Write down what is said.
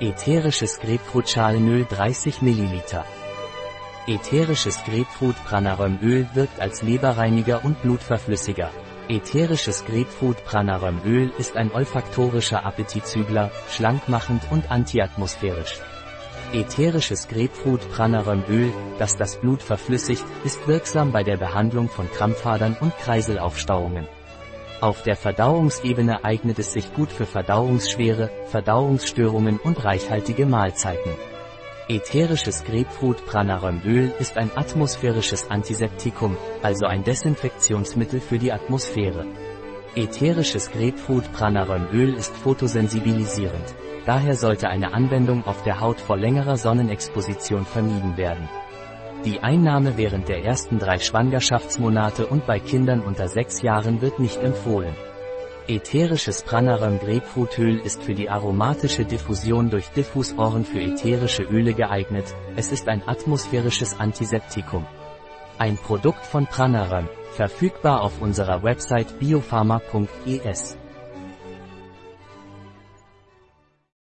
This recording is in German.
Ätherisches Grapefruitschalenöl 30 ml. Ätherisches Grapefruit Pranarömöl wirkt als Leberreiniger und Blutverflüssiger. Ätherisches Grapefruit Pranarömöl ist ein olfaktorischer Appetitzügler, schlankmachend und antiatmosphärisch. Ätherisches Grapefruit Pranarömöl, das das Blut verflüssigt, ist wirksam bei der Behandlung von Krampfadern und Kreiselaufstauungen. Auf der Verdauungsebene eignet es sich gut für verdauungsschwere, Verdauungsstörungen und reichhaltige Mahlzeiten. Ätherisches Grapefruit Pranarömöl ist ein atmosphärisches Antiseptikum, also ein Desinfektionsmittel für die Atmosphäre. Ätherisches Grapefruit Pranarömöl ist photosensibilisierend. Daher sollte eine Anwendung auf der Haut vor längerer Sonnenexposition vermieden werden. Die Einnahme während der ersten drei Schwangerschaftsmonate und bei Kindern unter sechs Jahren wird nicht empfohlen. Ätherisches Pranaröm Grapefruitöl ist für die aromatische Diffusion durch Diffusoren für ätherische Öle geeignet, es ist ein atmosphärisches Antiseptikum. Ein Produkt von Pranaröm, verfügbar auf unserer Website biopharma.es.